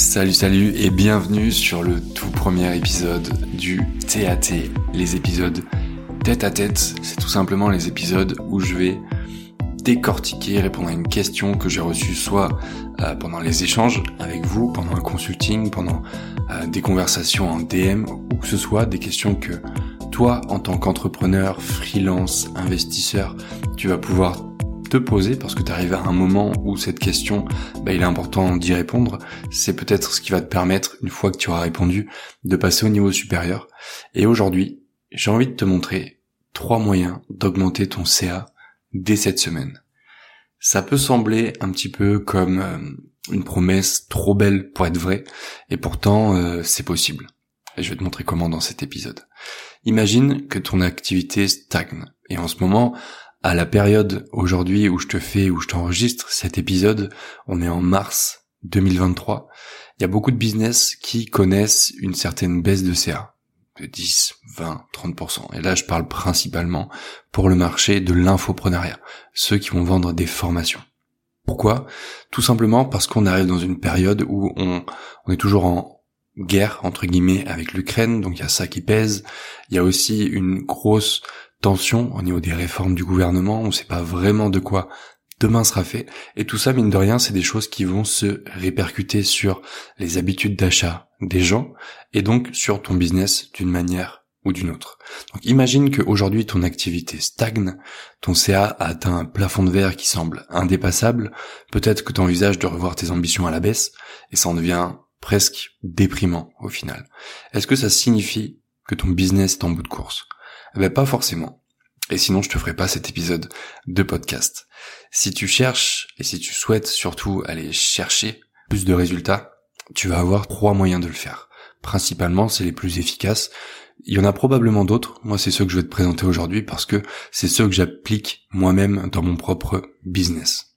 Salut salut et bienvenue sur le tout premier épisode du TAT, les épisodes tête à tête, c'est tout simplement les épisodes où je vais décortiquer, répondre à une question que j'ai reçue soit euh, pendant les échanges avec vous, pendant un consulting, pendant euh, des conversations en DM, ou que ce soit des questions que toi, en tant qu'entrepreneur, freelance, investisseur, tu vas pouvoir te poser parce que tu arrives à un moment où cette question, bah, il est important d'y répondre. C'est peut-être ce qui va te permettre, une fois que tu auras répondu, de passer au niveau supérieur. Et aujourd'hui, j'ai envie de te montrer trois moyens d'augmenter ton CA dès cette semaine. Ça peut sembler un petit peu comme euh, une promesse trop belle pour être vraie, et pourtant euh, c'est possible. Et je vais te montrer comment dans cet épisode. Imagine que ton activité stagne. Et en ce moment, à la période aujourd'hui où je te fais, où je t'enregistre cet épisode, on est en mars 2023. Il y a beaucoup de business qui connaissent une certaine baisse de CA. De 10, 20, 30%. Et là, je parle principalement pour le marché de l'infoprenariat. Ceux qui vont vendre des formations. Pourquoi? Tout simplement parce qu'on arrive dans une période où on, on est toujours en guerre, entre guillemets, avec l'Ukraine, donc il y a ça qui pèse. Il y a aussi une grosse tension au niveau des réformes du gouvernement, on ne sait pas vraiment de quoi demain sera fait, et tout ça, mine de rien, c'est des choses qui vont se répercuter sur les habitudes d'achat des gens, et donc sur ton business d'une manière ou d'une autre. Donc imagine qu'aujourd'hui ton activité stagne, ton CA a atteint un plafond de verre qui semble indépassable, peut-être que tu envisages de revoir tes ambitions à la baisse, et ça en devient presque déprimant au final. Est-ce que ça signifie que ton business est en bout de course? Eh ben pas forcément. Et sinon, je te ferai pas cet épisode de podcast. Si tu cherches et si tu souhaites surtout aller chercher plus de résultats, tu vas avoir trois moyens de le faire. Principalement, c'est les plus efficaces. Il y en a probablement d'autres. Moi, c'est ceux que je vais te présenter aujourd'hui parce que c'est ceux que j'applique moi-même dans mon propre business.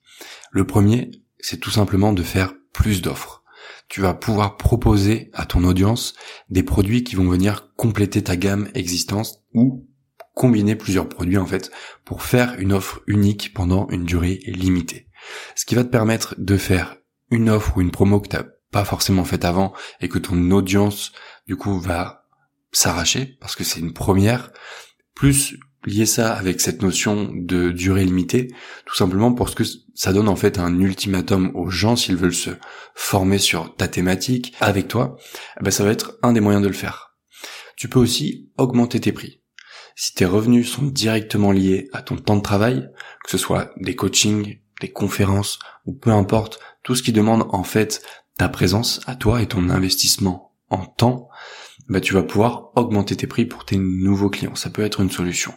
Le premier, c'est tout simplement de faire plus d'offres. Tu vas pouvoir proposer à ton audience des produits qui vont venir compléter ta gamme existante ou combiner plusieurs produits en fait pour faire une offre unique pendant une durée limitée. Ce qui va te permettre de faire une offre ou une promo que tu n'as pas forcément faite avant et que ton audience du coup va s'arracher parce que c'est une première, plus lier ça avec cette notion de durée limitée, tout simplement parce que ça donne en fait un ultimatum aux gens s'ils veulent se former sur ta thématique avec toi, eh ben ça va être un des moyens de le faire. Tu peux aussi augmenter tes prix si tes revenus sont directement liés à ton temps de travail, que ce soit des coachings, des conférences ou peu importe, tout ce qui demande en fait ta présence à toi et ton investissement en temps, bah tu vas pouvoir augmenter tes prix pour tes nouveaux clients. Ça peut être une solution.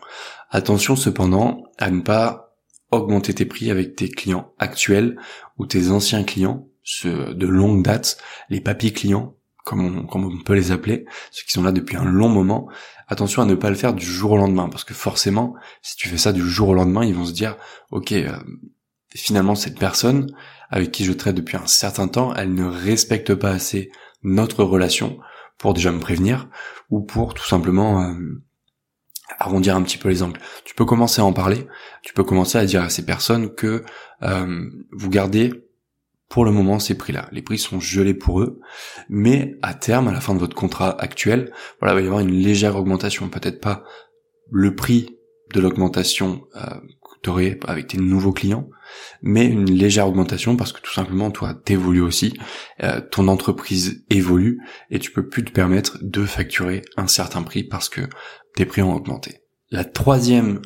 Attention cependant à ne pas augmenter tes prix avec tes clients actuels ou tes anciens clients, ceux de longue date, les papis clients comme on, comme on peut les appeler, ceux qui sont là depuis un long moment, attention à ne pas le faire du jour au lendemain, parce que forcément, si tu fais ça du jour au lendemain, ils vont se dire, ok, euh, finalement cette personne avec qui je traite depuis un certain temps, elle ne respecte pas assez notre relation pour déjà me prévenir, ou pour tout simplement euh, arrondir un petit peu les angles. Tu peux commencer à en parler, tu peux commencer à dire à ces personnes que euh, vous gardez pour le moment ces prix-là. Les prix sont gelés pour eux, mais à terme, à la fin de votre contrat actuel, voilà, il va y avoir une légère augmentation, peut-être pas le prix de l'augmentation euh, avec tes nouveaux clients, mais une légère augmentation parce que tout simplement toi t'évolues aussi, euh, ton entreprise évolue et tu peux plus te permettre de facturer un certain prix parce que tes prix ont augmenté. La troisième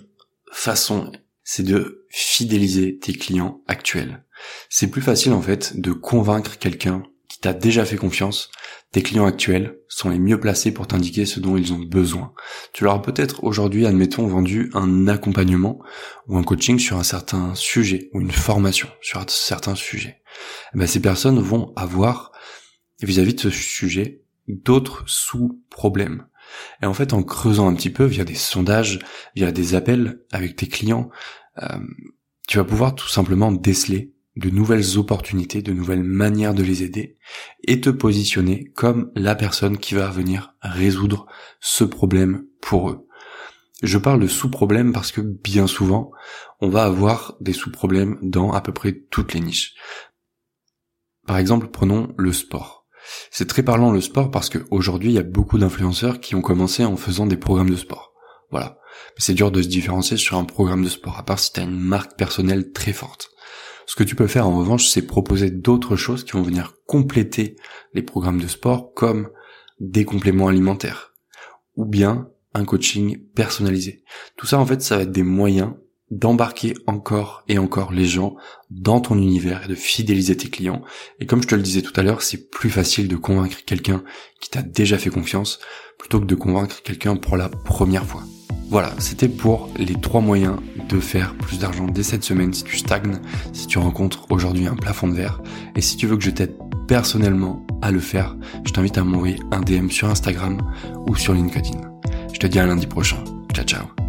façon, c'est de fidéliser tes clients actuels. C'est plus facile en fait de convaincre quelqu'un t'a déjà fait confiance. Tes clients actuels sont les mieux placés pour t'indiquer ce dont ils ont besoin. Tu leur as peut-être aujourd'hui, admettons, vendu un accompagnement ou un coaching sur un certain sujet ou une formation sur un certain sujet. Eh ben, ces personnes vont avoir vis-à-vis de ce sujet d'autres sous-problèmes. Et en fait, en creusant un petit peu via des sondages, via des appels avec tes clients, euh, tu vas pouvoir tout simplement déceler de nouvelles opportunités, de nouvelles manières de les aider et te positionner comme la personne qui va venir résoudre ce problème pour eux. Je parle de sous-problèmes parce que bien souvent, on va avoir des sous-problèmes dans à peu près toutes les niches. Par exemple, prenons le sport. C'est très parlant le sport parce qu'aujourd'hui, il y a beaucoup d'influenceurs qui ont commencé en faisant des programmes de sport. Voilà. Mais c'est dur de se différencier sur un programme de sport, à part si tu as une marque personnelle très forte. Ce que tu peux faire en revanche, c'est proposer d'autres choses qui vont venir compléter les programmes de sport, comme des compléments alimentaires, ou bien un coaching personnalisé. Tout ça, en fait, ça va être des moyens d'embarquer encore et encore les gens dans ton univers et de fidéliser tes clients. Et comme je te le disais tout à l'heure, c'est plus facile de convaincre quelqu'un qui t'a déjà fait confiance plutôt que de convaincre quelqu'un pour la première fois. Voilà, c'était pour les trois moyens de faire plus d'argent dès cette semaine si tu stagnes, si tu rencontres aujourd'hui un plafond de verre. Et si tu veux que je t'aide personnellement à le faire, je t'invite à m'envoyer un DM sur Instagram ou sur LinkedIn. Je te dis à lundi prochain. Ciao ciao